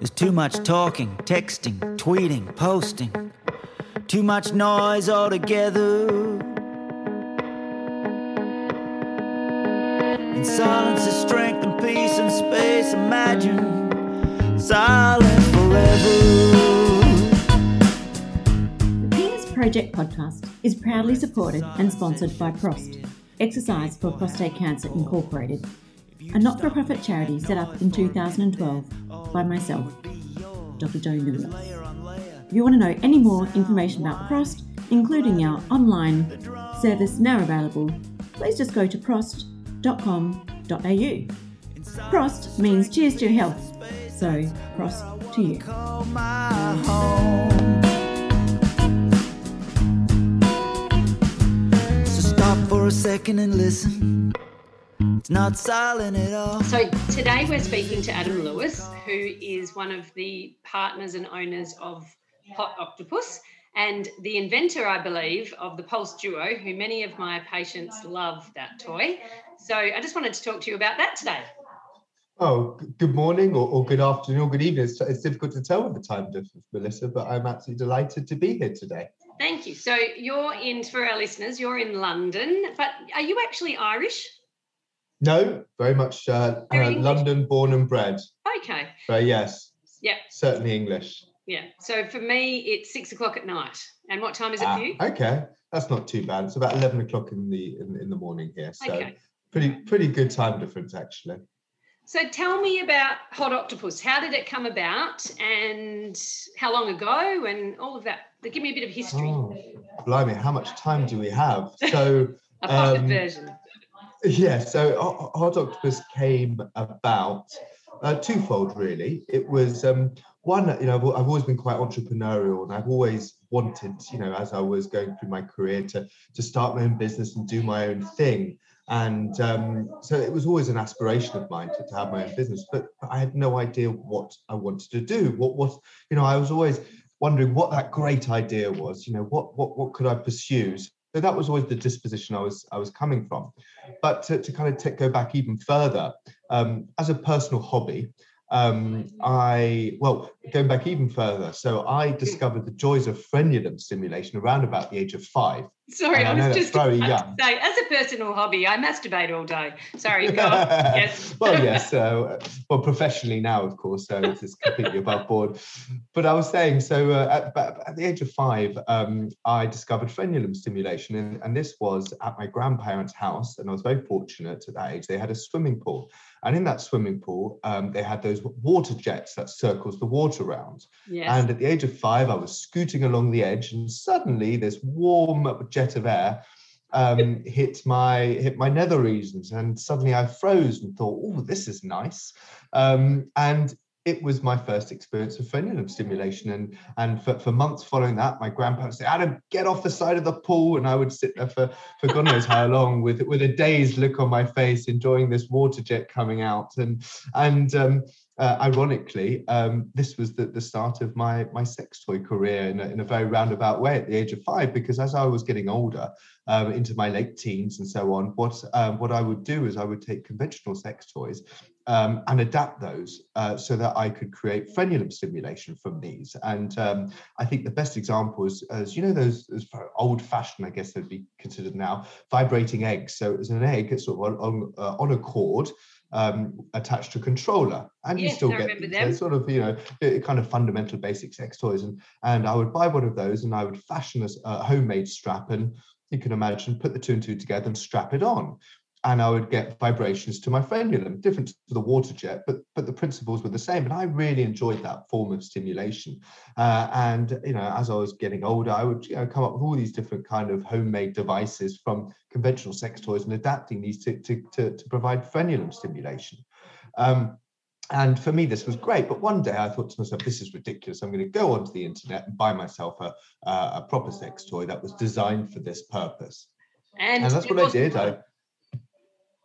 There's too much talking, texting, tweeting, posting. Too much noise altogether. In silence is strength and peace and space. Imagine silent forever. The Penis Project podcast is proudly supported and sponsored by Prost, Exercise for Prostate Cancer Incorporated, a not for profit charity set up in 2012 by myself, Dr. Joe Milios. If you want to know any more information about Prost, including our online service now available, please just go to prost.com.au. Prost means cheers to your health, so Prost to you. For a second and listen. It's not silent at all. So today we're speaking to Adam Lewis, who is one of the partners and owners of Hot Octopuss and the inventor, I believe, of the Pulse Duo, who many of my patients love that toy. So I just wanted to talk to you about that today. Oh, good morning or, or good afternoon or good evening. It's, it's difficult to tell with the time difference, Melissa, but I'm absolutely delighted to be here today. Thank you. So you're in, for our listeners, you're in London, but are you actually Irish? No, very much uh, Very uh, London born and bred. Okay. But yes, Yeah. certainly English. Yeah. So for me, it's six o'clock at night. And what time is it Ah, for you? okay, that's not too bad. It's about 11 o'clock in the in, in the morning here. So Okay. pretty pretty good time difference, actually. So tell me about Hot Octopuss. How did it come about and how long ago and all of that? Give me a bit of history. Oh, blimey, how much time do we have? So a um, version. Yeah, so Hot Octopuss came about uh, twofold, really. It was um, one, you know, I've, always been quite entrepreneurial, and I've always wanted, you know, as I was going through my career, to to start my own business and do my own thing. And um, so it was always an aspiration of mine to, to have my own business, but I had no idea what I wanted to do. What was, you know, I was always wondering what that great idea was. You know, what what what could I pursue? So that was always the disposition I was I was coming from. But to, to kind of take, go back even further, um, as a personal hobby, um, I well going back even further. So I discovered the joys of frenulum stimulation around about the age of five. Sorry, I I, was just very young. say, as a personal hobby, I masturbate all day. Sorry, go on. Yes. well, yes. Uh, well, professionally now, of course, so it's it's completely above board. But I was saying, so uh, at, at the age of five, um, I discovered frenulum stimulation, and, and this was at my grandparents' house, and I was very fortunate at that age. They had a swimming pool, and in that swimming pool, um, they had those water jets that circles the water around. Yes. And at the age of five, I was scooting along the edge, and suddenly this warm jet of air um, hit my hit my nether regions, and suddenly I froze and thought, "Oh, this is nice." Um, and it was my first experience of frenulum stimulation, and and for, for months following that, my grandparents said, "Adam, get off the side of the pool," and I would sit there for for God knows how long with with a dazed look on my face, enjoying this water jet coming out, and and um, uh, ironically, um, this was the, the start of my my sex toy career in a, in a very roundabout way at the age of five. Because as I was getting older, um, into my late teens and so on, what um, what I would do is I would take conventional sex toys um, and adapt those uh, so that I could create frenulum stimulation from these. And um, I think the best example is, as you know, those, those old fashioned, I guess they'd be considered now, vibrating eggs. So it was an egg it's sort of on, on, uh, on a cord um, attached to a controller. And you still I get remember them. sort of, you know, kind of fundamental basic sex toys. And, and I would buy one of those and I would fashion a, a homemade strap and you can imagine put the two and two together and strap it on and I would get vibrations to my frenulum, different to the water jet, but but the principles were the same. And I really enjoyed that form of stimulation. Uh, and you know, as I was getting older, I would you know come up with all these different kind of homemade devices from conventional sex toys and adapting these to to to, to provide frenulum stimulation. Um, and for me, this was great. But one day I thought to myself, this is ridiculous. I'm going to go onto the internet and buy myself a, a proper sex toy that was designed for this purpose. And, And that's what I did. I.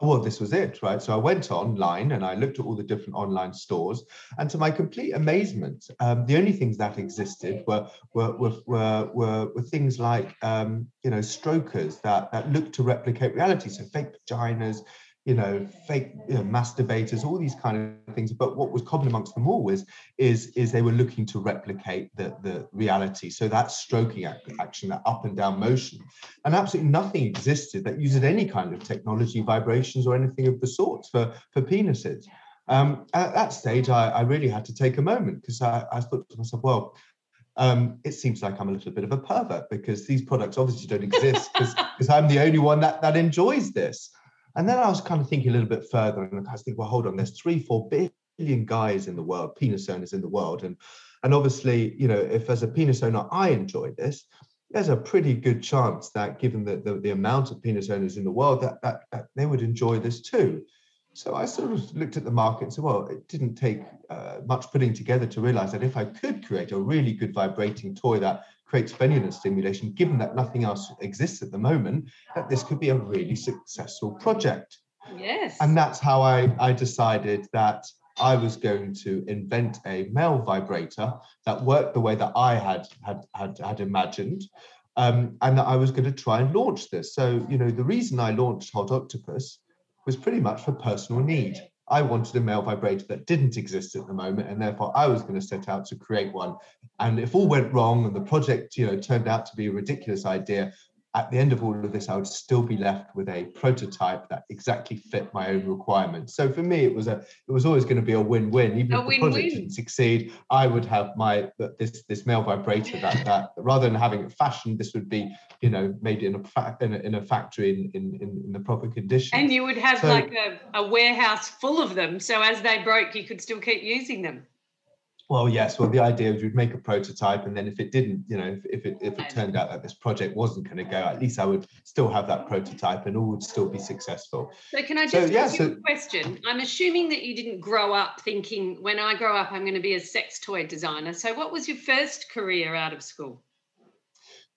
well, this was it, right? So I went online and I looked at all the different online stores, and to my complete amazement, um, the only things that existed were were were were, were, were things like um, you know strokers that that looked to replicate reality, so fake vaginas, you know, fake you know, masturbators, all these kind of things. But what was common amongst them all was is is they were looking to replicate the the reality. So that stroking action, that up and down motion, and absolutely nothing existed that uses any kind of technology, vibrations, or anything of the sorts for for penises. Um, at that stage, I, I really had to take a moment because I, I thought to myself, well, um, it seems like I'm a little bit of a pervert because these products obviously don't exist because I'm the only one that that enjoys this. And then I was kind of thinking a little bit further, and I was thinking, well, hold on, there's three, four billion guys in the world, penis owners in the world, and and obviously, you know, if as a penis owner I enjoy this, there's a pretty good chance that, given the the, the amount of penis owners in the world, that, that that they would enjoy this too. So I sort of looked at the market and said, well, it didn't take uh, much putting together to realize that if I could create a really good vibrating toy that creates frenulum stimulation, given that nothing else exists at the moment, that this could be a really successful project. Yes. And that's how I, I decided that I was going to invent a male vibrator that worked the way that I had had had, had imagined. Um, and that I was going to try and launch this. So, you know, the reason I launched Hot Octopuss was pretty much for personal need. I wanted a male vibrator that didn't exist at the moment, and therefore I was going to set out to create one. And if all went wrong and the project, you know, turned out to be a ridiculous idea, at the end of all of this, I would still be left with a prototype that exactly fit my own requirements. So for me, it was a, it was always going to be a win-win. Even A if the project didn't succeed, I would have my this this male vibrator that that rather than having it fashioned, this would be, you know, made in a fa- in a, in a factory in, in in in the proper condition. and you would have So- like a, a warehouse full of them. So as they broke, you could still keep using them. Well, yes. Well, the idea was you'd make a prototype, and then if it didn't, you know, if, if it if it turned out that this project wasn't going to go, at least I would still have that prototype, and all would still be successful. So can I So, just yeah, ask you so- a question? I'm assuming that you didn't grow up thinking, when I grow up, I'm going to be a sex toy designer. So what was your first career out of school?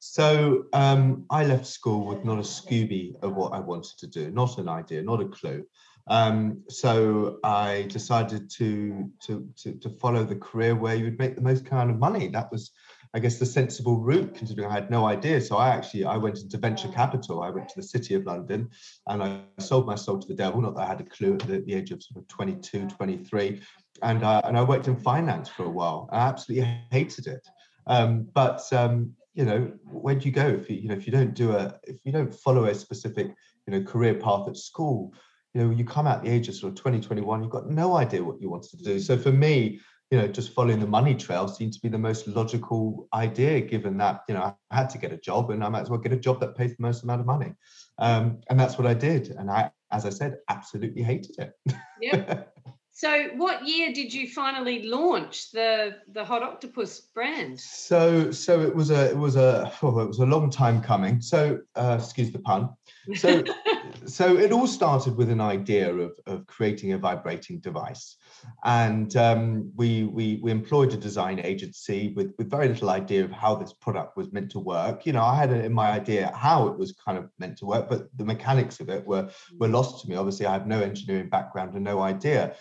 So um, I left school with not a Scooby of what I wanted to do, not an idea, not a clue. Um, so I decided to, to to to follow the career where you would make the most kind of money. That was, I guess, the sensible route, considering I had no idea. So I actually I went into venture capital. I went to the city of London, and I sold my soul to the devil. Not that I had a clue at the, the age of sort of 22, 23, and uh, and I worked in finance for a while. I absolutely hated it. Um, but um, you know, where do you go if you, you know if you don't do a if you don't follow a specific you know career path at school? You know, you come out the age of sort of 20, 21, you've got no idea what you wanted to do. So for me, you know, just following the money trail seemed to be the most logical idea, given that you know I had to get a job, and I might as well get a job that pays the most amount of money. Um, and that's what I did, and I, as I said, absolutely hated it. Yep. so what year did you finally launch the the Hot Octopuss brand? So, so it was a, it was a, oh, it was a long time coming. So, uh, excuse the pun. So, so it all started with an idea of of creating a vibrating device, and um, we we we employed a design agency with with very little idea of how this product was meant to work. You know, I had in my idea how it was kind of meant to work, but the mechanics of it were were lost to me. Obviously, I have no engineering background and no idea.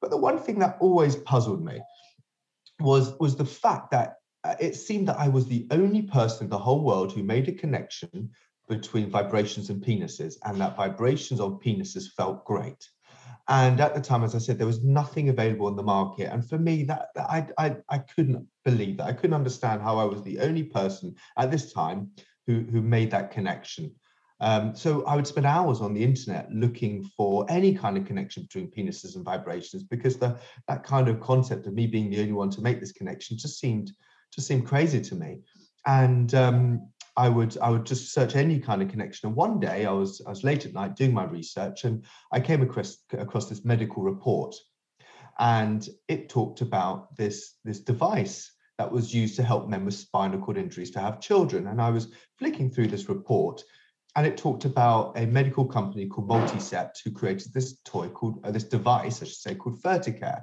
But the one thing that always puzzled me was was the fact that uh, it seemed that I was the only person in the whole world who made a connection between vibrations and penises, and that vibrations on penises felt great. And at the time, as I said, there was nothing available on the market. And for me, that, that I, I I couldn't believe that. I couldn't understand how I was the only person at this time who who made that connection. Um, so I would spend hours on the internet looking for any kind of connection between penises and vibrations because the that kind of concept of me being the only one to make this connection just seemed just seemed crazy to me. And um, I would I would just search any kind of connection. And one day I was I was late at night doing my research and I came across across this medical report, and it talked about this this device that was used to help men with spinal cord injuries to have children. And I was flicking through this report, and it talked about a medical company called Multicept who created this toy called uh, this device, I should say, called Ferticare.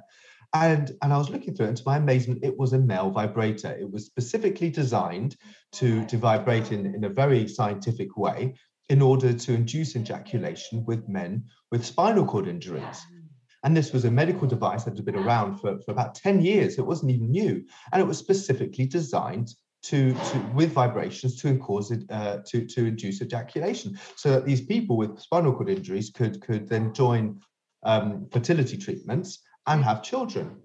And, and I was looking through it, and to my amazement, it was a male vibrator. It was specifically designed to, to vibrate in, in a very scientific way in order to induce ejaculation with men with spinal cord injuries. And this was a medical device that had been around for, for about 10 years. It wasn't even new. And it was specifically designed to, to with vibrations to cause it uh, to, to induce ejaculation so that these people with spinal cord injuries could, could then join um, fertility treatments and have children.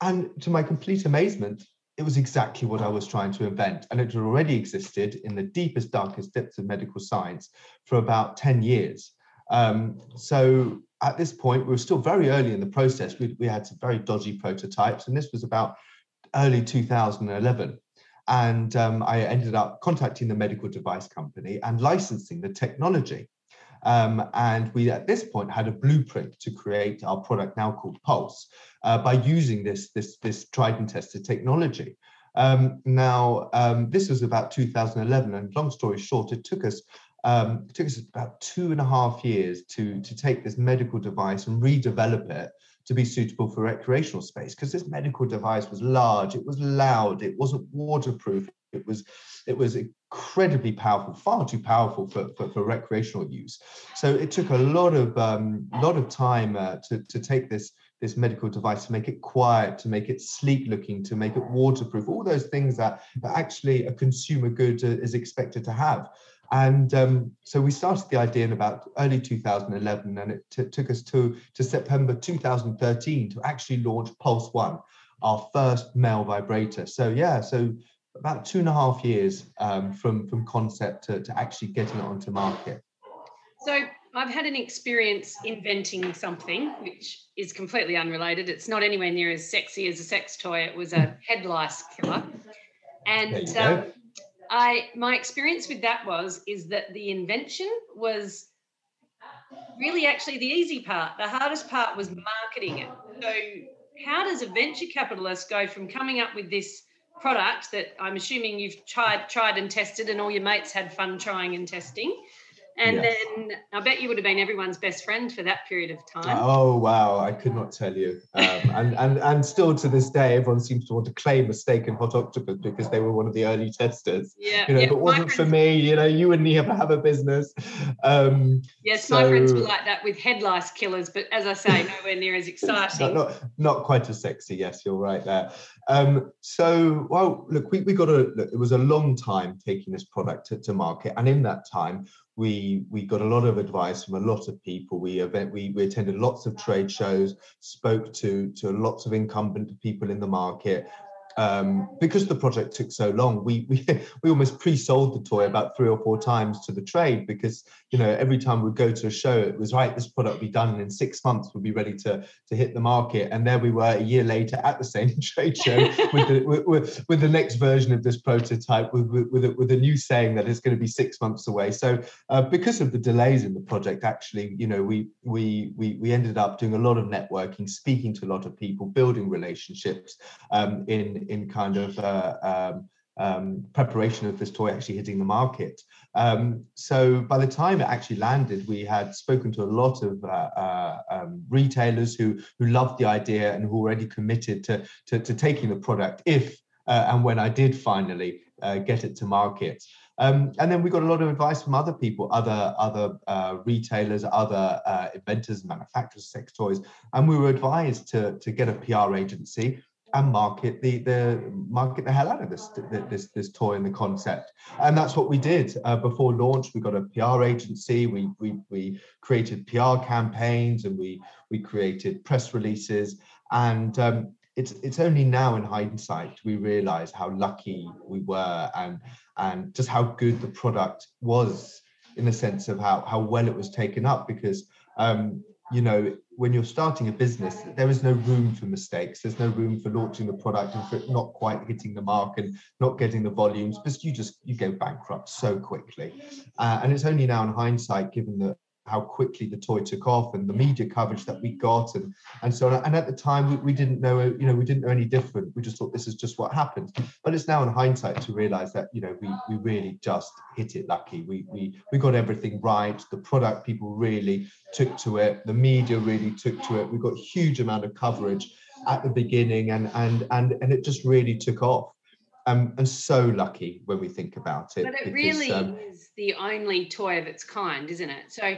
And to my complete amazement, it was exactly what I was trying to invent. And it had already existed in the deepest, darkest depths of medical science for about 10 years. Um, so at this point, we were still very early in the process. We, we had some very dodgy prototypes, and this was about early 2011. And um, I ended up contacting the medical device company and licensing the technology. Um, and we, at this point, had a blueprint to create our product now called Pulse uh, by using this, this, this tried and tested technology. Um, now, um, this was about 2011, and long story short, it took us um, it took us about two and a half years to to take this medical device and redevelop it to be suitable for recreational space because this medical device was large, it was loud, it wasn't waterproof, it was it was incredibly powerful, far too powerful for, for, for recreational use. So it took a lot of um, lot of time uh, to to take this this medical device to make it quiet, to make it sleek looking, to make it waterproof, all those things that, that actually a consumer good uh, is expected to have. And um, so we started the idea in about early 2011, and it t- took us to, to September 2013 to actually launch Pulse One, our first male vibrator. So yeah, so about two and a half years um, from from concept to, to actually getting it onto market. So I've had an experience inventing something which is completely unrelated. It's not anywhere near as sexy as a sex toy. It was a head lice killer, and um, I my experience with that was is that the invention was really actually the easy part. The hardest part was marketing it. So how does a venture capitalist go from coming up with this product that I'm assuming you've tried tried and tested and all your mates had fun trying and testing and yes. then I bet you would have been everyone's best friend for that period of time. Oh wow, I could not tell you. Um, and and and still to this day, everyone seems to want to claim a stake in Hot octopuss because they were one of the early testers. Yeah, you know, yeah, if it wasn't for me, you know, you wouldn't ever have a business. Um, yes, so, my friends were like that with head lice killers, but as I say, nowhere near as exciting. Not, not, not quite as sexy. Yes, you're right there. Um, so, well, look, we, we got a. Look, it was a long time taking this product to, to market, and in that time, we we got a lot of advice from a lot of people. We event we, we attended lots of trade shows, spoke to to lots of incumbent people in the market, um, because the project took so long, we, we we almost pre-sold the toy about three or four times to the trade because you know every time we'd go to a show, it was right. This product will be done and in six months. We'll be ready to to hit the market. And there we were a year later at the same trade show with the with, with, the next version of this prototype with with, with a, with a new saying that it's going to be six months away. So uh, because of the delays in the project, actually, you know, we we we we ended up doing a lot of networking, speaking to a lot of people, building relationships um, in in kind of uh, um, um, preparation of this toy actually hitting the market. Um, so by the time it actually landed, we had spoken to a lot of uh, uh, um, retailers who who loved the idea and who already committed to, to, to taking the product if uh, and when I did finally uh, get it to market. Um, and then we got a lot of advice from other people, other other uh, retailers, other uh, inventors, manufacturers sex toys, and we were advised to to get a PR agency and market the the market the hell out of this this this toy and the concept. And that's what we did uh, before launch. We got a pr agency. We we we created pr campaigns and we we created press releases. And um, it's it's only now in hindsight we realize how lucky we were and and just how good the product was in the sense of how how well it was taken up because um, you know, when you're starting a business, there is no room for mistakes. There's no room for launching the product and for it not quite hitting the mark and not getting the volumes because you just you go bankrupt so quickly. Uh, and it's only now in hindsight, given that how quickly the toy took off and the media coverage that we got and and so on. And at the time we, we didn't know, you know, we didn't know any different. We just thought this is just what happened. But it's now in hindsight to realize that, you know, we we really just hit it lucky. We we we got everything right. The product people really took to it. The media really took to it. We got huge amount of coverage. at the beginning, and and and and it just really took off. Um, and so lucky when we think about it. But it because, really um, is the only toy of its kind, isn't it? So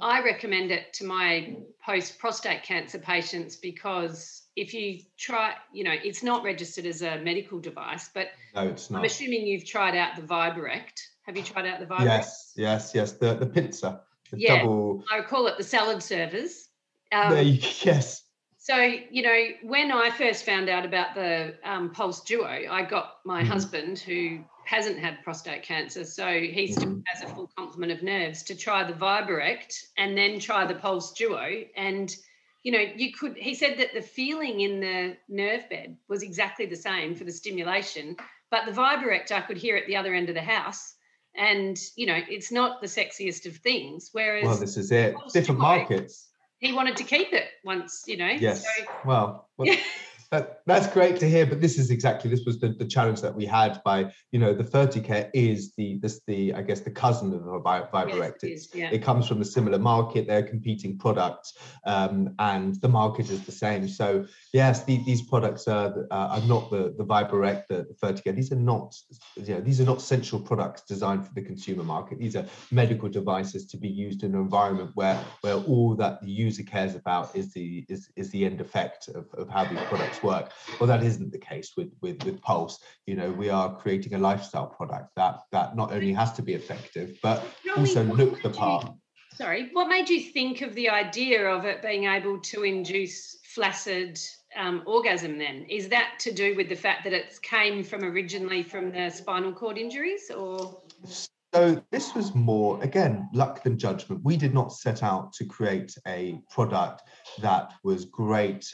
I recommend it to my post prostate cancer patients because if you try, you know, it's not registered as a medical device, but no, it's not. I'm assuming you've tried out the Viberect. Have you tried out the Viberect? Yes, yes, yes. The the pincer. The yeah, double... I call it the salad servers. Um, you, yes. So, you know, when I first found out about the um, Pulse Duo, I got my mm-hmm. husband, who hasn't had prostate cancer, so he still mm-hmm. has a full complement of nerves, to try the Viberect and then try the Pulse Duo. And, you know, you could, he said that the feeling in the nerve bed was exactly the same for the stimulation, but the Viberect I could hear at the other end of the house. And, you know, it's not the sexiest of things. Whereas, well, this is it. Different Duo, markets he wanted to keep it once, you know. Yes. So, well, well that, that's great to hear but this is exactly this was the, the challenge that we had by you know the Ferticare is the this the i guess the cousin of the Viberect yes, it, yeah. it comes from a similar market they're competing products um, and the market is the same. So yes the, these products are uh, are not the the Viberect the, the Ferticare these are not you know these are not central products designed for the consumer market. These are medical devices to be used in an environment where where all that the user cares about is the is, is the end effect of, of how these products work. Well, that isn't the case with, with, with Pulse. You know, we are creating a lifestyle product that, that not only has to be effective, but also look the part. Sorry, what made you think of the idea of it being able to induce flaccid um, orgasm then? Is that to do with the fact that it came from originally from the spinal cord injuries or? So this was more, again, luck than judgment. We did not set out to create a product that was great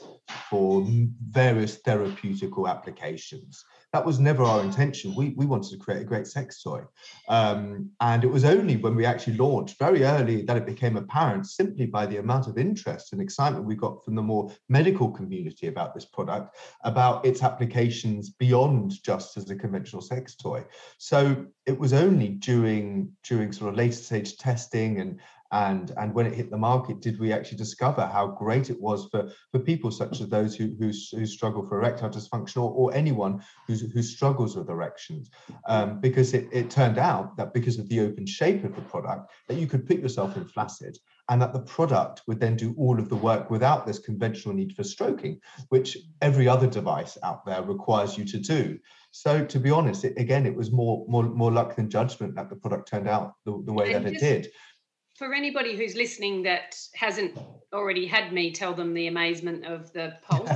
for various therapeutical applications that was never our intention. We, we wanted to create a great sex toy. Um, and it was only when we actually launched very early that it became apparent simply by the amount of interest and excitement we got from the more medical community about this product, about its applications beyond just as a conventional sex toy. So it was only during during sort of later stage testing and and and when it hit the market did we actually discover how great it was for for people such as those who who, who struggle for erectile dysfunction or, or anyone who's, who struggles with erections? Um, because it, it turned out that because of the open shape of the product that you could put yourself in flaccid and that the product would then do all of the work without this conventional need for stroking which every other device out there requires you to do. So to be honest it, again it was more more more luck than judgment that the product turned out the, the way that it did for anybody who's listening that hasn't already had me tell them the amazement of the pulse,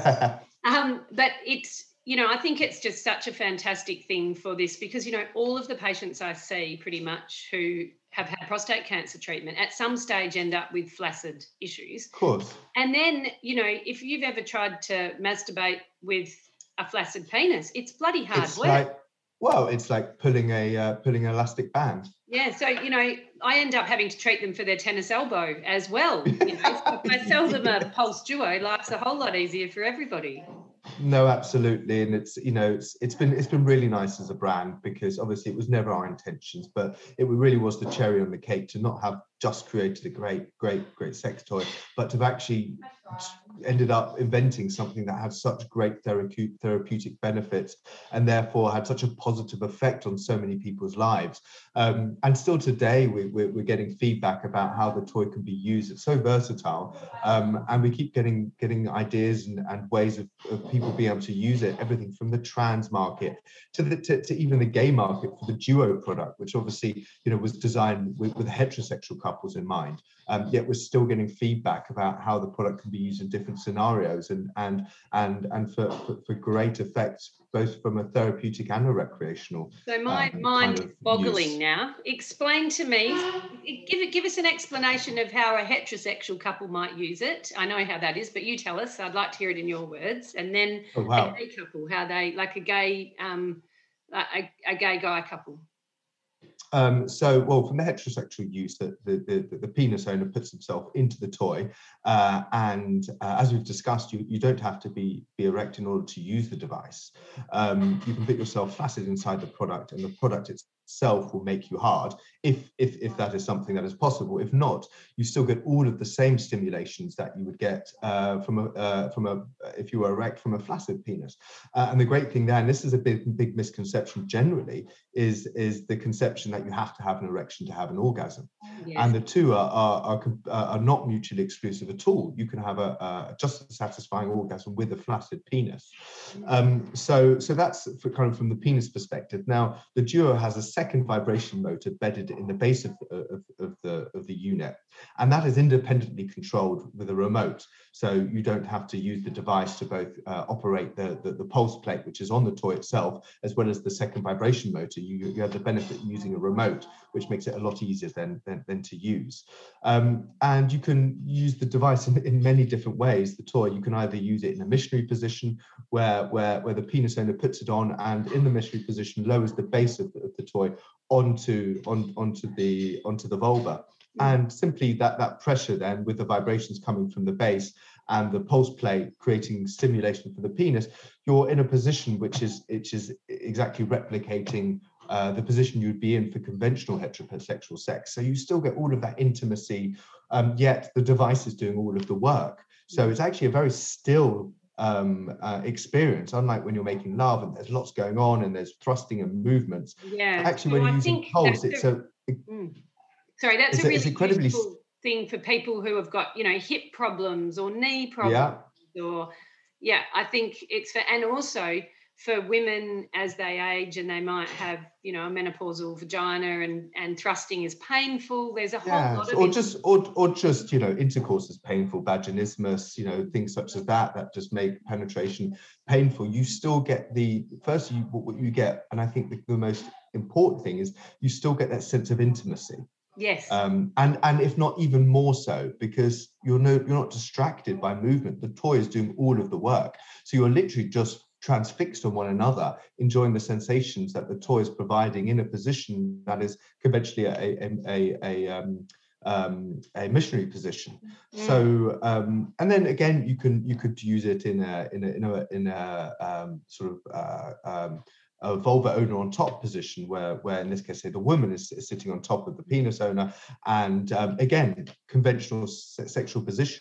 um, but it's you know I think it's just such a fantastic thing for this because you know all of the patients I see pretty much who have had prostate cancer treatment at some stage end up with flaccid issues. Of course. And then you know if you've ever tried to masturbate with a flaccid penis, it's bloody hard it's work. Like, well, it's like pulling a uh, pulling an elastic band. Yeah, so you know, I end up having to treat them for their tennis elbow as well. You know, I sell them a pulse duo, life's a whole lot easier for everybody. No, absolutely, and it's you know it's it's been it's been really nice as a brand because obviously it was never our intentions, but it really was the cherry on the cake to not have just created a great great great sex toy, but to have actually ended up inventing something that had such great therapeutic therapeutic benefits and therefore had such a positive effect on so many people's lives. Um, and still today, we, we're, we're, getting feedback about how the toy can be used. It's so versatile, um, and we keep getting getting ideas and, and ways of, of, people being able to use it. Everything from the trans market to the to, to even the gay market for the duo product, which obviously you know was designed with, with heterosexual couples in mind. Um, yet we're still getting feedback about how the product can be used in different scenarios and and and and for, for, for great effects both from a therapeutic and a recreational. So my um, mind kind of is boggling use. now. Explain to me, give it, give us an explanation of how a heterosexual couple might use it. I know how that is, but you tell us. I'd like to hear it in your words. And then oh, wow. a gay couple, how they like a gay um, a, a gay guy couple. Um, so, well, from the heterosexual use, the, the, the, the, penis owner puts himself into the toy. Uh, and uh, as we've discussed, you, you don't have to be, be erect in order to use the device. Um, you can put yourself flaccid inside the product, and the product itself will make you hard if, if, if that is something that is possible. If not, you still get all of the same stimulations that you would get uh, from, a, uh, from a, if you were erect from a flaccid penis. Uh, and the great thing there, and this is a big, big misconception generally, is, is the conception that that you have to have an erection to have an orgasm. And the two are, are, are, are, not mutually exclusive at all. You can have a, a just a satisfying orgasm with a flaccid penis. Um, so, so that's kind of from the penis perspective. Now, the Duo has a second vibration motor bedded in the base of, of, of the, of the unit, and that is independently controlled with a remote. So you don't have to use the device to both uh, operate the, the, the, pulse plate, which is on the toy itself, as well as the second vibration motor. You, you have the benefit using a remote, which makes it a lot easier than, than, than to use. Um, and you can use the device in, in many different ways. The toy, you can either use it in a missionary position where, where, where the penis owner puts it on and in the missionary position lowers the base of the, of the toy onto, on, onto, the, onto the vulva and simply that that pressure then with the vibrations coming from the base and the pulse plate creating stimulation for the penis you're in a position which is which is exactly replicating uh, the position you'd be in for conventional heterosexual sex. So you still get all of that intimacy, um, yet the device is doing all of the work. So it's actually a very still um, uh, experience, unlike when you're making love and there's lots going on and there's thrusting and movements. Yeah. Actually, when you're using pulse, it's a. Mm. Sorry, that's a really incredibly thing for people who have got, you know, hip problems or knee problems yeah. or yeah, I think it's for and also for women as they age and they might have you know a menopausal vagina and and thrusting is painful there's a whole yes. lot of or just or, or just you know intercourse is painful vaginismus you know things such as that that just make penetration painful you still get the first you what you get and i think the, the most important thing is you still get that sense of intimacy Yes. Um, and and if not even more so, because you're no you're not distracted by movement. The toy is doing all of the work. So you're literally just transfixed on one another, enjoying the sensations that the toy is providing in a position that is conventionally a, a, a, a um, um, a missionary position. Mm. So, um, and then again, you can you could use it in a in a in a, in a um, sort of uh, um, a vulva owner on top position, where where in this case, say the woman is, is sitting on top of the penis owner, and um, again, conventional sexual position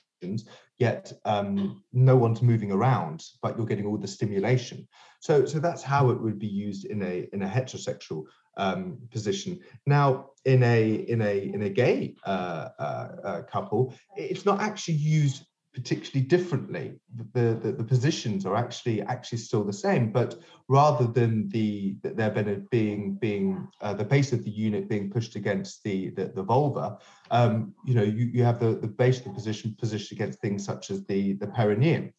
yet um, no one's moving around, but you're getting all the stimulation. So, so that's how it would be used in a in a heterosexual um, position. Now, in a in a in a gay uh, uh, uh, couple, it's not actually used particularly differently. The, the, the, positions are actually actually still the same, but rather than the there being being uh, the base of the unit being pushed against the the, the vulva, um, you know, you, you have the, the base of the position positioned against things such as the the perineum.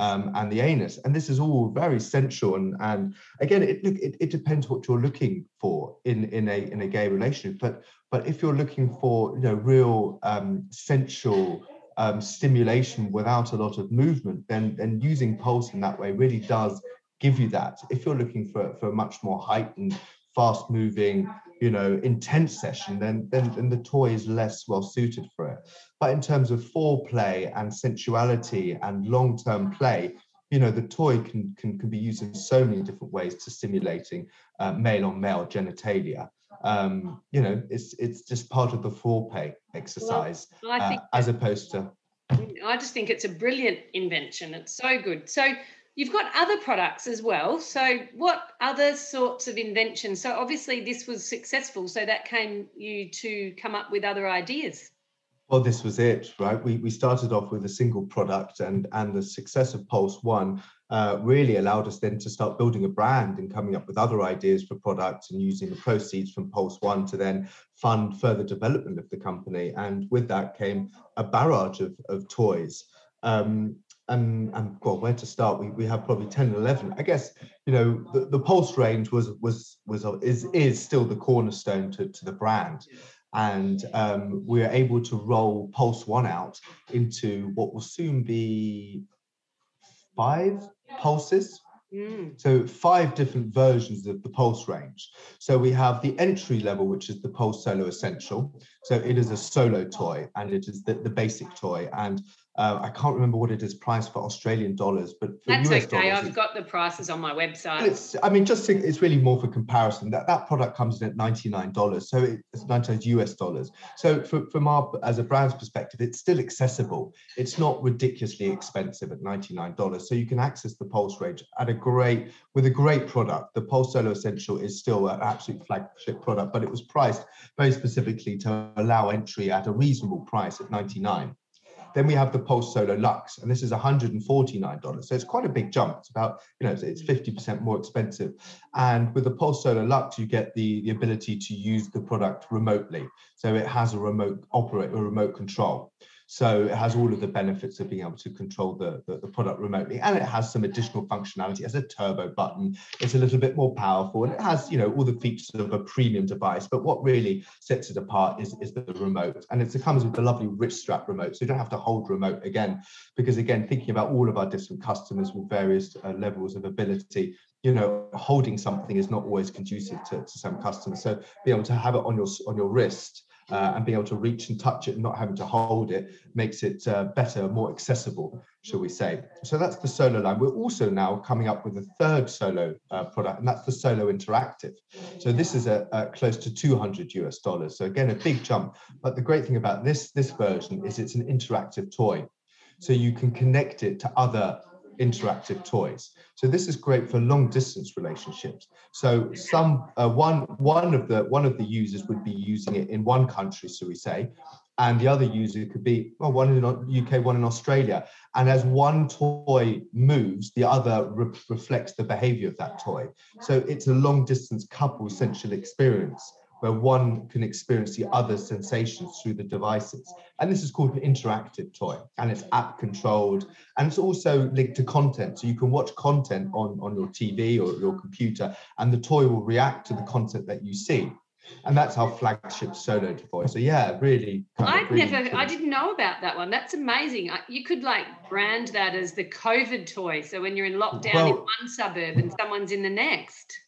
Um, and the anus, and this is all very sensual. And, and again, it, look, it it depends what you're looking for in in a in a gay relationship. But but if you're looking for you know real um, sensual um, stimulation without a lot of movement, then, then using pulse in that way really does give you that. If you're looking for, for a much more heightened, fast moving, you know, intense session, then, then, then the toy is less well suited for it. But in terms of foreplay and sensuality and long-term play, you know, the toy can, can, can be used in so many different ways to stimulating uh, male on male genitalia um, you know, it's it's just part of the foreplay exercise well, uh, as opposed to. I just think it's a brilliant invention. It's so good. So you've got other products as well. So what other sorts of inventions? So obviously this was successful. So that came you to come up with other ideas. Well, this was it, right? We, we started off with a single product, and and the success of Pulse One uh, really allowed us then to start building a brand and coming up with other ideas for products and using the proceeds from Pulse One to then fund further development of the company. And with that came a barrage of, of toys. Um, and and well, where to start? We, we have probably 10 11. I guess, you know, the, the Pulse range was was was is is still the cornerstone to, to the brand. And um, we are able to roll Pulse One out into what will soon be five pulses Mm. So five different versions of the Pulse range. So we have the entry level, which is the Pulse Solo Essential. So it is a solo toy and it is the, the basic toy. And uh, I can't remember what it is priced for Australian dollars, but for that's US okay. Dollars, I've got the prices on my website. It's, I mean, just to, it's really more for comparison. That that product comes in at ninety nine dollars, so it's ninety nine US dollars. So for, from our as a brand's perspective, it's still accessible. It's not ridiculously expensive at ninety nine dollars. So you can access the Pulse range at a great with a great product. The Pulse Solo Essential is still an absolute flagship product, but it was priced very specifically to allow entry at a reasonable price at ninety nine. Then we have the Pulse Solo Lux, and this is $149. So it's quite a big jump. It's about, you know, it's 50% mm. more expensive. And with the Pulse Solo Lux, you get the, the ability to use the product remotely. So it has a remote operate, a remote control. So it has all of the benefits of being able to control the, the, the, product remotely. And it has some additional functionality as a turbo button. It's a little bit more powerful and it has, you know, all the features of a premium device. But what really sets it apart is, is the remote. And it comes with a lovely rich strap remote. So you don't have to hold remote again, because again, thinking about all of our different customers with various uh, levels of ability, you know, holding something is not always conducive to, to some customers. So be able to have it on your on your wrist uh, and being able to reach and touch it and not having to hold it makes it uh, better, more accessible, shall we say. So that's the Solo line. We're also now coming up with a third Solo uh, product, and that's the Solo Interactive. So this is a, a, close to 200 US dollars. So again, a big jump. But the great thing about this, this version is it's an interactive toy. So you can connect it to other interactive toys. So this is great for long distance relationships. So some uh, one one of the one of the users would be using it in one country, so we say, and the other user could be well, one in UK, one in Australia. And as one toy moves, the other re- reflects the behavior of that toy. So it's a long distance couple central experience where one can experience the other sensations through the devices. And this is called an interactive toy, and it's app controlled, and it's also linked to content. So you can watch content on, on your TV or your computer, and the toy will react to the content that you see. And that's our flagship solo toy. So yeah, really. I've really never, cool. I didn't know about that one. That's amazing. You could like brand that as the COVID toy. So when you're in lockdown well, in one suburb and someone's in the next.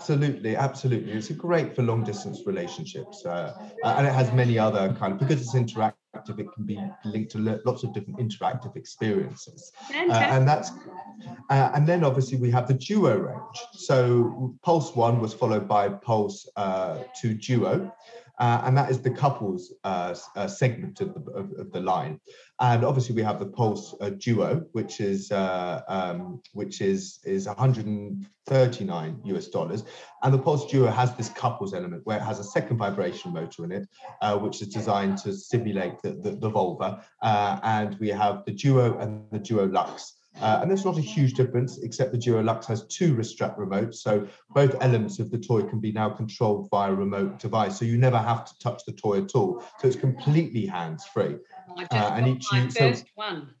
Absolutely, absolutely. It's great for long distance relationships, uh, and it has many other kind of because it's interactive. It can be linked to lots of different interactive experiences, uh, and that's uh, and then obviously we have the Duo range. So Pulse One was followed by Pulse uh, Two Duo, uh, and that is the couples uh, uh, segment of the, of, of, the line. And obviously, we have the Pulse uh, Duo, which is uh, um, which is is 139 US dollars, and the Pulse Duo has this couples element where it has a second vibration motor in it, uh, which is designed to simulate the, the, the vulva. and we have the Duo and the Duo Lux. Uh, and there's not a huge difference, except the Duo Lux has two wrist strap remotes. So both elements of the toy can be now controlled via a remote device. So you never have to touch the toy at all. So it's completely hands free. I just uh, and each my so, first one.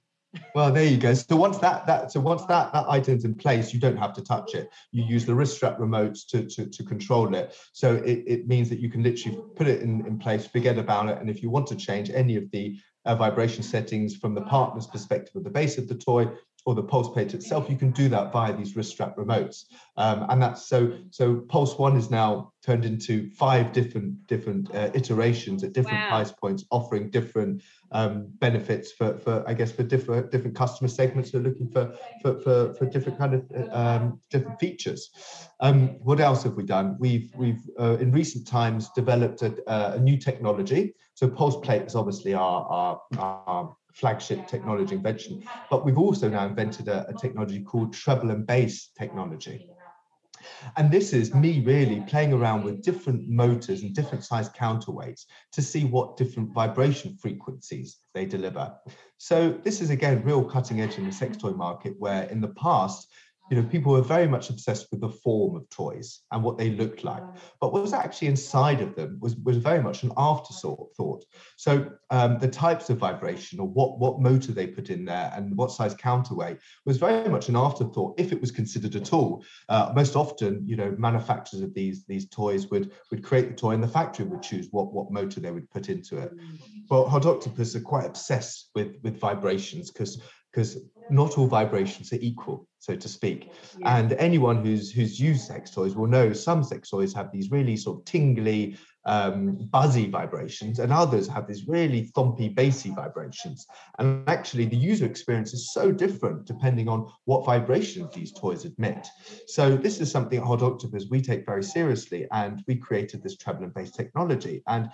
Well, there you go. So once that that so once that that item's in place, you don't have to touch it. You use the wrist strap remotes to to, to control it. So it, it means that you can literally put it in, in place, forget about it, and if you want to change any of the uh, vibration settings from the partner's perspective of the base of the toy, or the pulse plate itself, you can do that via these wrist strap remotes. Um, and that's so so Pulse One is now turned into five different different uh, iterations at different wow. price points, offering different um, benefits for, for I guess for different different customer segments who are looking for for for, for different kind of um, different features. Um, what else have we done? We've we've uh, in recent times developed a, uh, a, new technology. So Pulse Plate is obviously our, our, our flagship technology invention. But we've also now invented a, a technology called treble and bass technology. And this is me really playing around with different motors and different size counterweights to see what different vibration frequencies they deliver. So this is again real cutting edge in the sex toy market where in the past you know, people were very much obsessed with the form of toys and what they looked like. But what was actually inside of them was, was very much an afterthought. Thought. So um, the types of vibration or what, what motor they put in there and what size counterweight was very much an afterthought, if it was considered at all. Uh, most often, you know, manufacturers of these, these toys would, would create the toy and the factory would choose what, what motor they would put into it. Well, Hot Octopuss are quite obsessed with, with vibrations because because not all vibrations are equal. So to speak. Yeah. And anyone who's who's used sex toys will know some sex toys have these really sort of tingly, um, buzzy vibrations, and others have these really thumpy, bassy vibrations. And actually, the user experience is so different depending on what vibrations these toys emit. So this is something at Hot Octopuss we take very seriously, and we created this treble and bass technology. And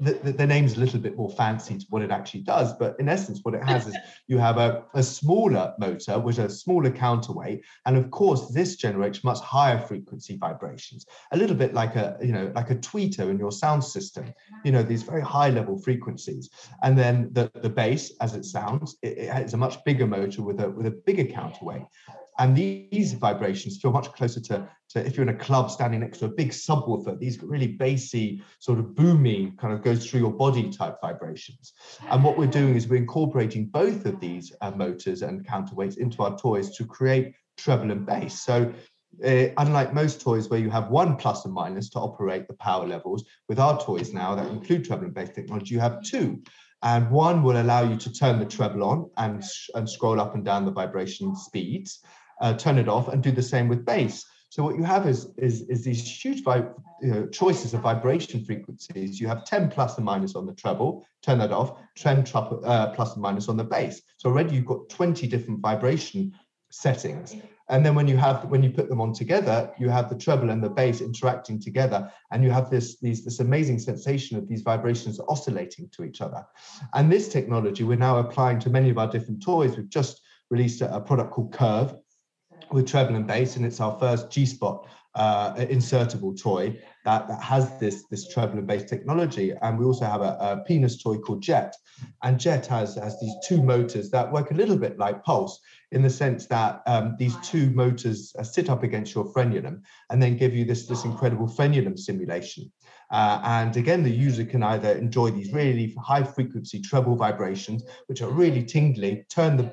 the, the, the, name's a little bit more fancy to what it actually does, but in essence, what it has is you have a, a smaller motor with a smaller counterweight, and of course, this generates much higher frequency vibrations, a little bit like a you know like a tweeter in your sound system, you know these very high level frequencies, and then the the bass, as it sounds, it, it has a much bigger motor with a with a bigger counterweight, and these vibrations feel much closer to, to if you're in a club standing next to a big subwoofer, these really bassy, sort of boomy, kind of goes through your body type vibrations. And what we're doing is we're incorporating both of these uh, motors and counterweights into our toys to create treble and bass. So uh, unlike most toys where you have one plus and minus to operate the power levels, with our toys now that include treble and bass technology, you have two. And one will allow you to turn the treble on and, and scroll up and down the vibration speeds uh, turn it off and do the same with bass. So what you have is, is, is these huge know, choices of vibration frequencies. You have 10 plus and minus on the treble, turn that off, 10 uh, plus and minus on the bass. So already you've got 20 different vibration settings. And then when you have when you put them on together, you have the treble and the bass interacting together, and you have this these this amazing sensation of these vibrations oscillating to each other. And this technology we're now applying to many of our different toys. We've just released a, a product called Curve, with treble and bass, and it's our first G-spot uh, insertable toy that, that has this, this treble and bass technology. And we also have a, a, penis toy called Jet. And Jet has, has these two motors that work a little bit like Pulse in the sense that um, these two motors uh, sit up against your frenulum and then give you this, this incredible frenulum simulation. Uh, and again, the user can either enjoy these really high frequency treble vibrations, which are really tingly, turn the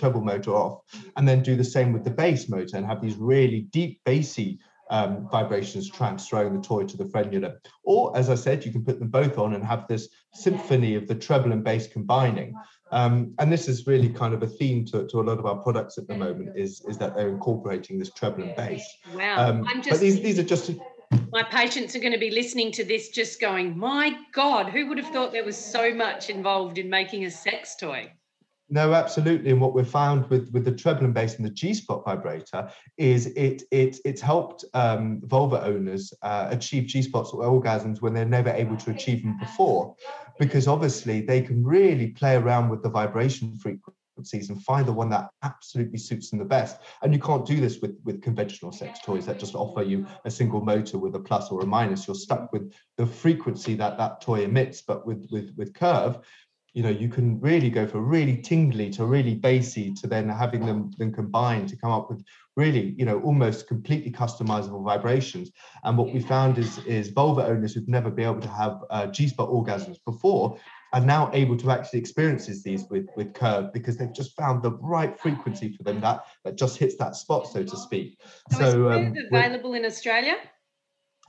treble motor off, and then do the same with the bass motor and have these really deep bassy um, vibrations transferring the toy to the frenulum. Or, as I said, you can put them both on and have this symphony of the treble and bass combining. Um, and this is really kind of a theme to, to a lot of our products at the moment is, is that they're incorporating this treble and bass. Wow. Um, I'm just, but these, these are just... My patients are going to be listening to this just going, my God, who would have thought there was so much involved in making a sex toy? No, absolutely. And what we've found with, with the treble and bass and the G-spot vibrator is it it it's helped um, vulva owners uh, achieve G-spots or orgasms when they're never able to achieve them before, because obviously they can really play around with the vibration frequencies and find the one that absolutely suits them the best. And you can't do this with, with conventional sex toys that just offer you a single motor with a plus or a minus. You're stuck with the frequency that that toy emits. But with with with Curve, you know you can really go for really tingly to really bassy to then having them then combined to come up with really you know almost completely customizable vibrations and what we found is is vulva owners who've never been able to have uh, g-spot orgasms before are now able to actually experience these with with curve because they've just found the right frequency for them that that just hits that spot so to speak. So, so um, available in australia?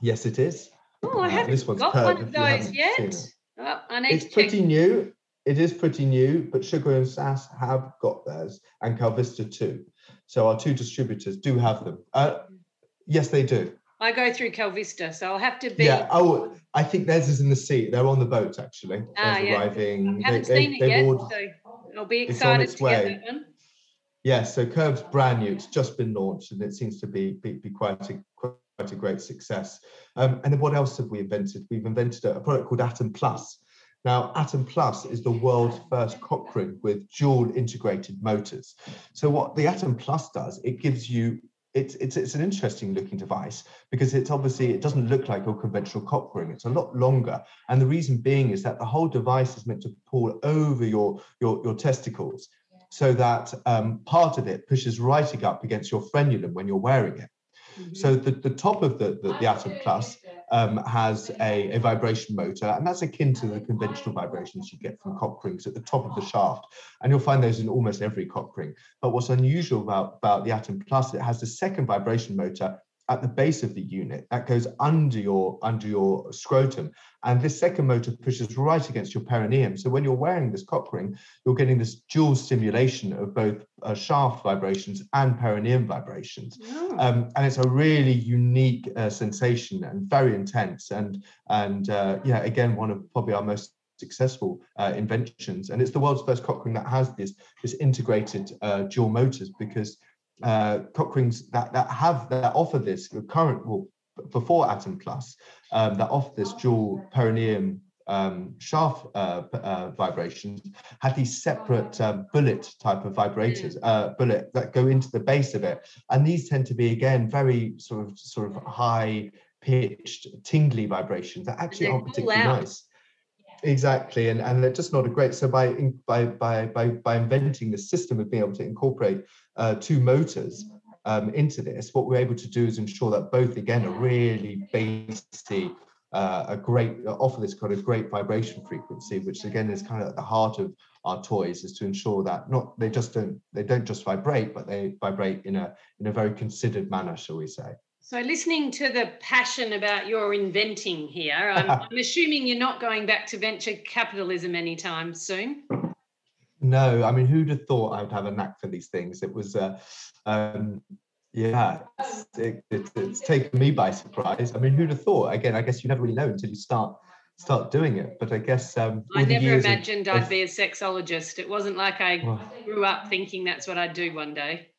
Yes it is. Oh i uh, haven't uh, got one of those yet. oh, it's pretty new. It is pretty new, but Sugar and Sass have got theirs, and Calvista too. So our two distributors do have them. Uh, yes, they do. I go through Calvista, so I'll have to be. Yeah. Oh, I think theirs is in the sea. They're on the boat actually. Ah, yeah. arriving. I haven't they, seen they, it yet, ordered, so I'll be excited to way. get that one. Yes. So Curve's brand new. It's just been launched, and it seems to be be, be quite a quite a great success. Um, and then what else have we invented? We've invented a, a product called Atom Plus now, Atom Plus is the world's first cock ring with dual integrated motors. So what the Atom Plus does, it gives you it's, it's, it's an interesting looking device because it's obviously it doesn't look like your conventional cock ring. It's a lot longer. And the reason being is that the whole device is meant to pull over your your, your testicles so that um, part of it pushes right up against your frenulum when you're wearing it. Mm-hmm. so the, the top of the, the, the atom plus um, has a, a, vibration motor, and that's akin to the conventional vibrations you get from cock rings at the top of the shaft. And you'll find those in almost every cock ring. But what's unusual about, about the Atom Plus, it has the second vibration motor at the base of the unit that goes under your under your scrotum. And this second motor pushes right against your perineum. So when you're wearing this cock ring you're getting this dual stimulation of both uh, shaft vibrations and perineum vibrations. Oh. um, and it's a really unique uh, sensation and very intense and and uh, yeah again one of probably our most successful uh, inventions. And it's the world's first cock ring that has this this integrated uh, dual motors because uh, cock rings that that have that offer this current well before atom plus um, that offer this dual perineum um, shaft uh, uh, vibrations had these separate uh, bullet type of vibrators uh, bullet that go into the base of it. And these tend to be again very sort of sort of high pitched tingly vibrations that actually aren't particularly out. nice. Exactly and and they're just not a great so by by by by by inventing the system of being able to incorporate uh, two motors um, into this what we're able to do is ensure that both again are really basically uh, a great offer this kind of great vibration frequency which again is kind of at the heart of our toys is to ensure that not they just don't they don't just vibrate but they vibrate in a in a very considered manner shall we say So, listening to the passion about your inventing here, I'm, I'm assuming you're not going back to venture capitalism anytime soon. No, I mean, who'd have thought I would have a knack for these things? It was, uh, um, yeah, it's, it, it's, it's taken me by surprise. I mean, who'd have thought? Again, I guess you never really know until you start start doing it. But I guess um, I never imagined of- I'd be a sexologist. It wasn't like I Well, grew up thinking that's what I'd do one day.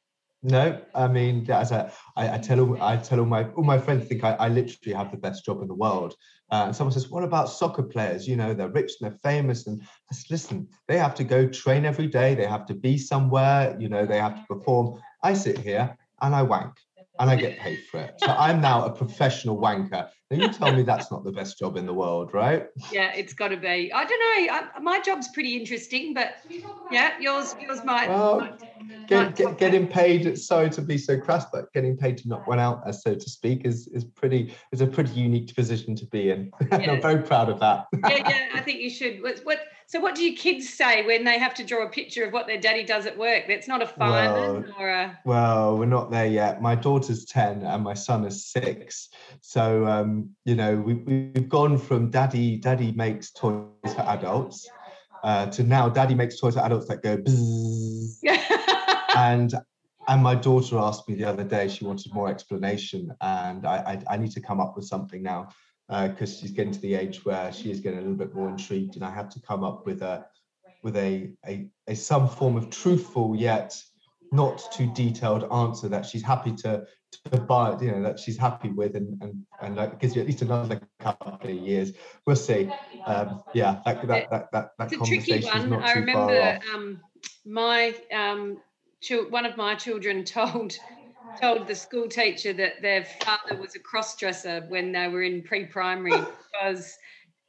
No, I mean, as I, I, I tell all, I tell all my all my friends think I, I literally have the best job in the world. Uh, and someone says, "What about soccer players? You know, they're rich and they're famous." And I said, "Listen, they have to go train every day. They have to be somewhere. You know, they have to perform. I sit here and I wank, and I get paid for it. So I'm now a professional wanker. Now you tell me that's not the best job in the world, right? Yeah, it's got to be. I don't know. I, my job's pretty interesting, but yeah, yours yours might. Well, might- Get, might get, getting paid sorry to be so crass but getting paid to knock one out as so to speak is is pretty is a pretty unique position to be in and Yeah. i'm very proud of that yeah, yeah, I think you should. What, what? So, what do your kids say when they have to draw a picture of what their daddy does at work? That's not a fireman or a. well we're not there yet my daughter's 10 and my son is 6 so um you know we, we've gone from daddy daddy makes toys for adults uh, to now daddy makes toys for adults that go bzzz. and and my daughter asked me the other day she wanted more explanation and i i, I need to come up with something now because she's getting to the age where she is getting a little bit more intrigued and i have to come up with a with a a, a some form of truthful yet not too detailed answer that she's happy to to buy you know that she's happy with and and and like gives you at least another couple of years. We'll see. Um yeah that that that that, that it's a tricky conversation is one. I remember um, my um, chil- one of my children told told the school teacher that their father was a cross dresser when they were in pre-primary because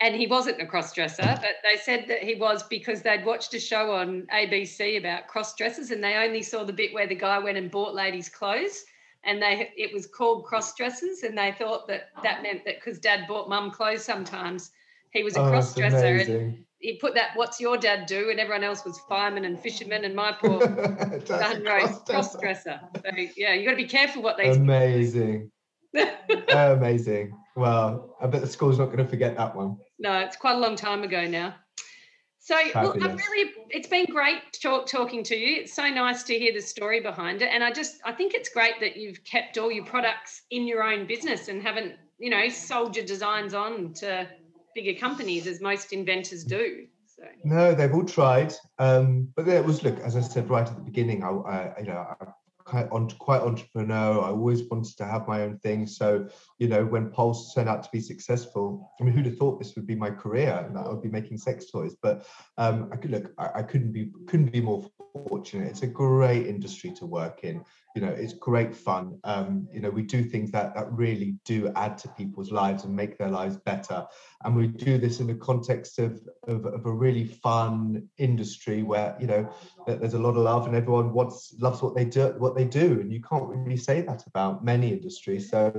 and he wasn't a cross dresser but they said that he was because they'd watched a show on ABC about cross dressers and they only saw the bit where the guy went and bought ladies clothes and they it was called cross dressers and they thought that that meant that because dad bought mum clothes sometimes he was a Oh, cross dresser, and he put that what's your dad do and everyone else was firemen and fishermen and my poor son wrote cross dresser so yeah you got to be careful what they Amazing. Amazing. Well, I bet the school's not going to forget that one. no it's quite a long time ago now so look i'm really it's been great talk, talking to you it's so nice to hear the story behind it and i just i think it's great that you've kept all your products in your own business and haven't you know sold your designs on to bigger companies as most inventors do so No, they've all tried. Um, but there was, look, as I said right at the beginning, I, I you know, I'm quite, on, quite entrepreneur. I always wanted to have my own thing. So, you know, when Pulse turned out to be successful, I mean, who'd have thought this would be my career and that I would be making sex toys? But um, I could look, I, I couldn't be couldn't be more fortunate. It's a great industry to work in. You know, it's great fun. Um, you know, we do things that that really do add to people's lives and make their lives better. And we do this in the context of of, of a really fun industry where you know there's a lot of love and everyone wants loves what they do what they do and you can't really say that about many industries so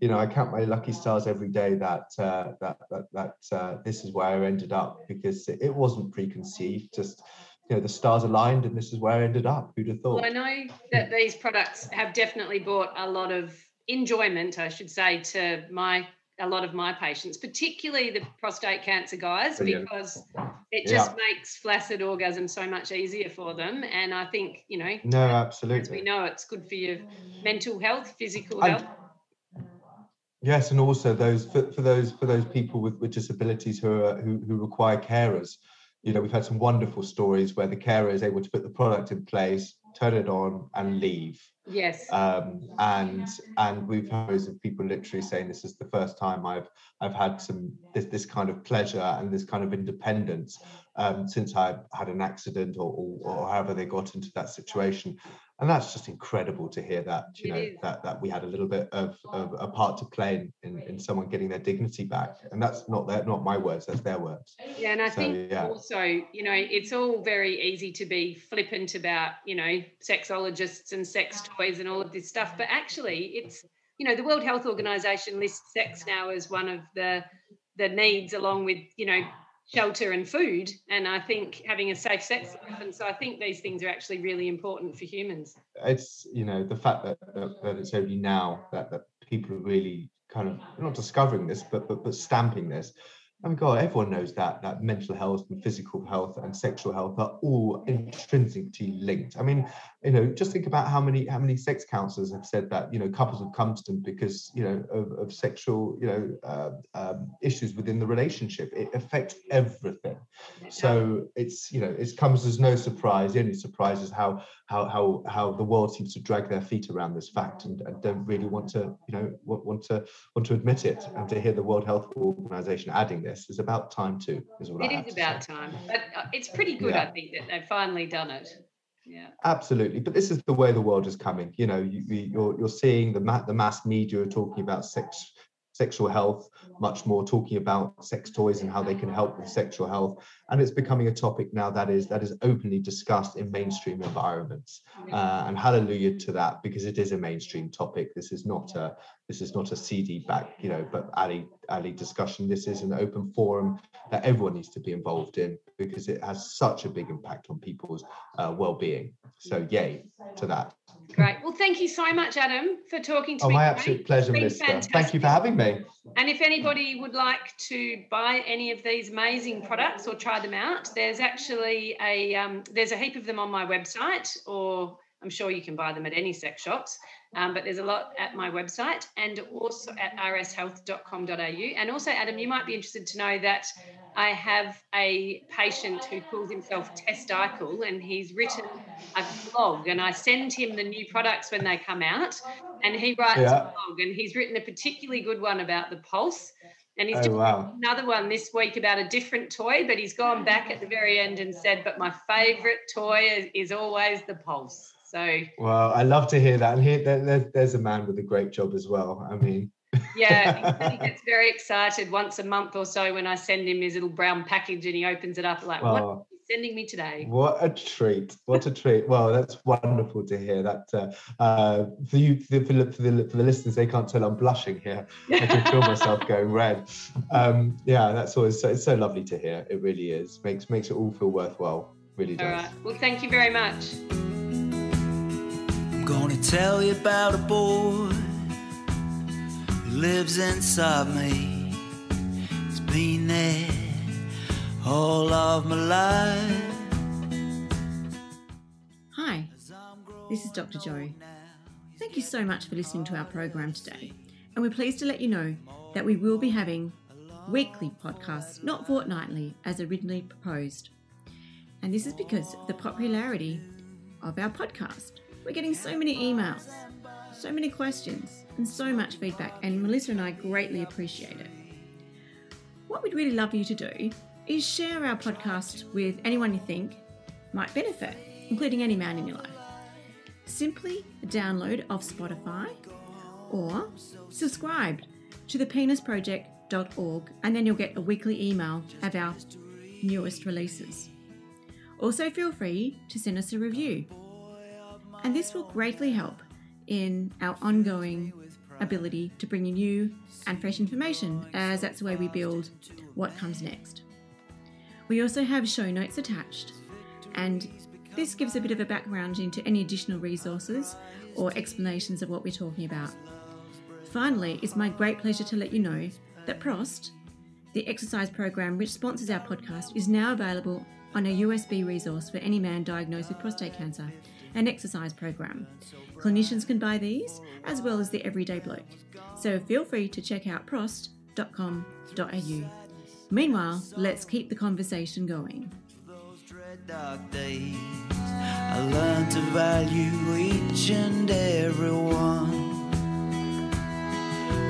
you know i count my lucky stars every day that uh, that that, that uh, this is where i ended up because it, it wasn't preconceived just you know the stars aligned and this is where i ended up who'd have thought Well, I know that these products have definitely brought a lot of enjoyment, I should say, to my a lot of my patients, particularly the prostate cancer guys, Brilliant. because it just Yeah. makes flaccid orgasm so much easier for them. And I think, you know, No, as we know, it's good for your mental health, physical And- health. Yes, and also those for, for those for those people with, with disabilities who are who, who require carers. You know, we've had some wonderful stories where the carer is able to put the product in place, turn it on, and leave. Yes. um, and and we've heard of people literally saying this is the first time I've I've had some this this kind of pleasure and this kind of independence um, since I had an accident or, or or however they got into that situation, and that's just incredible to hear that you know that that we had a little bit of, of a part to play in, in in someone getting their dignity back, and that's not their not my words, that's their words. Yeah, and I So, think yeah. also, you know, it's all very easy to be flippant about, you know, sexologists and sex toys and all of this stuff. But actually, it's, you know, the World Health Organization lists sex now as one of the the needs, along with, you know, shelter and food. And I think having a safe sex life. And so I think these things are actually really important for humans. it's you know the fact that, that, that it's only now that, that people are really kind of not discovering this but but, but stamping this I mean, God, everyone knows that that mental health and physical health and sexual health are all intrinsically linked. I mean, you know, just think about how many how many sex counselors have said that you know couples have come to them because you know of, of sexual you know uh, um, issues within the relationship. It affects everything. So it's you know it comes as no surprise. The only surprise is how how how how the world seems to drag their feet around this fact and, and don't really want to you know want, want to want to admit it. And to hear the World Health Organization adding this is about time too. Is what I It have is about say. time. But uh, it's pretty good, Yeah. I think, that they've finally done it. Yeah. Absolutely, but this is the way the world is coming. You know, you, you- you're you're seeing the ma- the mass media are talking about sex, sexual health, much more talking about sex toys and how they can help with sexual health, and it's becoming a topic now that is that is openly discussed in mainstream environments. Uh, and hallelujah to that because it is a mainstream topic. This is not a this is not a seedy back, you know, but alley alley discussion. This is an open forum that everyone needs to be involved in because it has such a big impact on people's uh, well-being. So yay to that. Great. Well, thank you so much, Adam, for talking to Oh, me. my today. absolute pleasure, Melissa. Thank you for having me. And if anybody would like to buy any of these amazing products or try them out, there's actually a um, there's a heap of them on my website, or I'm sure you can buy them at any sex shops. Um, but there's a lot at my website and also at rshealth.com.au. And also, Adam, you might be interested to know that I have a patient who calls himself Testicle, and he's written a blog, and I send him the new products when they come out, and he writes Yeah. a blog, and he's written a particularly good one about the pulse, and he's Oh, doing wow. another one this week about a different toy, but he's gone back at the very end and said, "But my favourite toy is, is always the pulse." So Well, I love to hear that. And here, there, there- there's a man with a great job as well. I mean, yeah, he gets very excited once a month or so when I send him his little brown package, and he opens it up like, "What are you sending me today?" What a treat! What a treat! Well, that's wonderful to hear. That uh, uh, for you, for the, for the, for the for the listeners, they can't tell I'm blushing here. I can feel myself going red. Um, yeah, that's always so, it's so lovely to hear. It really is. makes makes it all feel worthwhile. Really All does. right. Well, thank you very much. Gonna tell you about a boy who lives inside me. He's been there all of my life. Hi, this is Dr. Joe. Thank you so much for listening to our program today, and we're pleased to let you know that we will be having weekly podcasts, not fortnightly as originally proposed. And this is because of the popularity of our podcast. We're getting so many emails, so many questions, and so much feedback, and Melissa and I greatly appreciate it. What we'd really love you to do is share our podcast with anyone you think might benefit, including any man in your life. Simply download off Spotify or subscribe to thepenisproject.org and then you'll get a weekly email of our newest releases. Also, feel free to send us a review. And this will greatly help in our ongoing ability to bring you new and fresh information, as that's the way we build what comes next. We also have show notes attached, and this gives a bit of a background into any additional resources or explanations of what we're talking about. Finally, it's my great pleasure to let you know that PROST, the exercise program which sponsors our podcast, is now available on a USB resource for any man diagnosed with prostate cancer, an exercise program. Clinicians can buy these as well as the everyday bloke. So feel free to check out prost.com.au. Meanwhile, let's keep the conversation going. I learned to value each and every one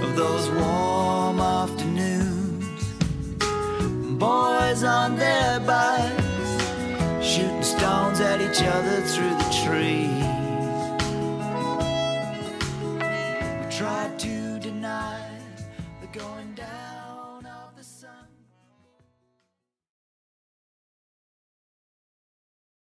of those warm afternoons. Boys on their bikes, shooting stones at each other through the trees.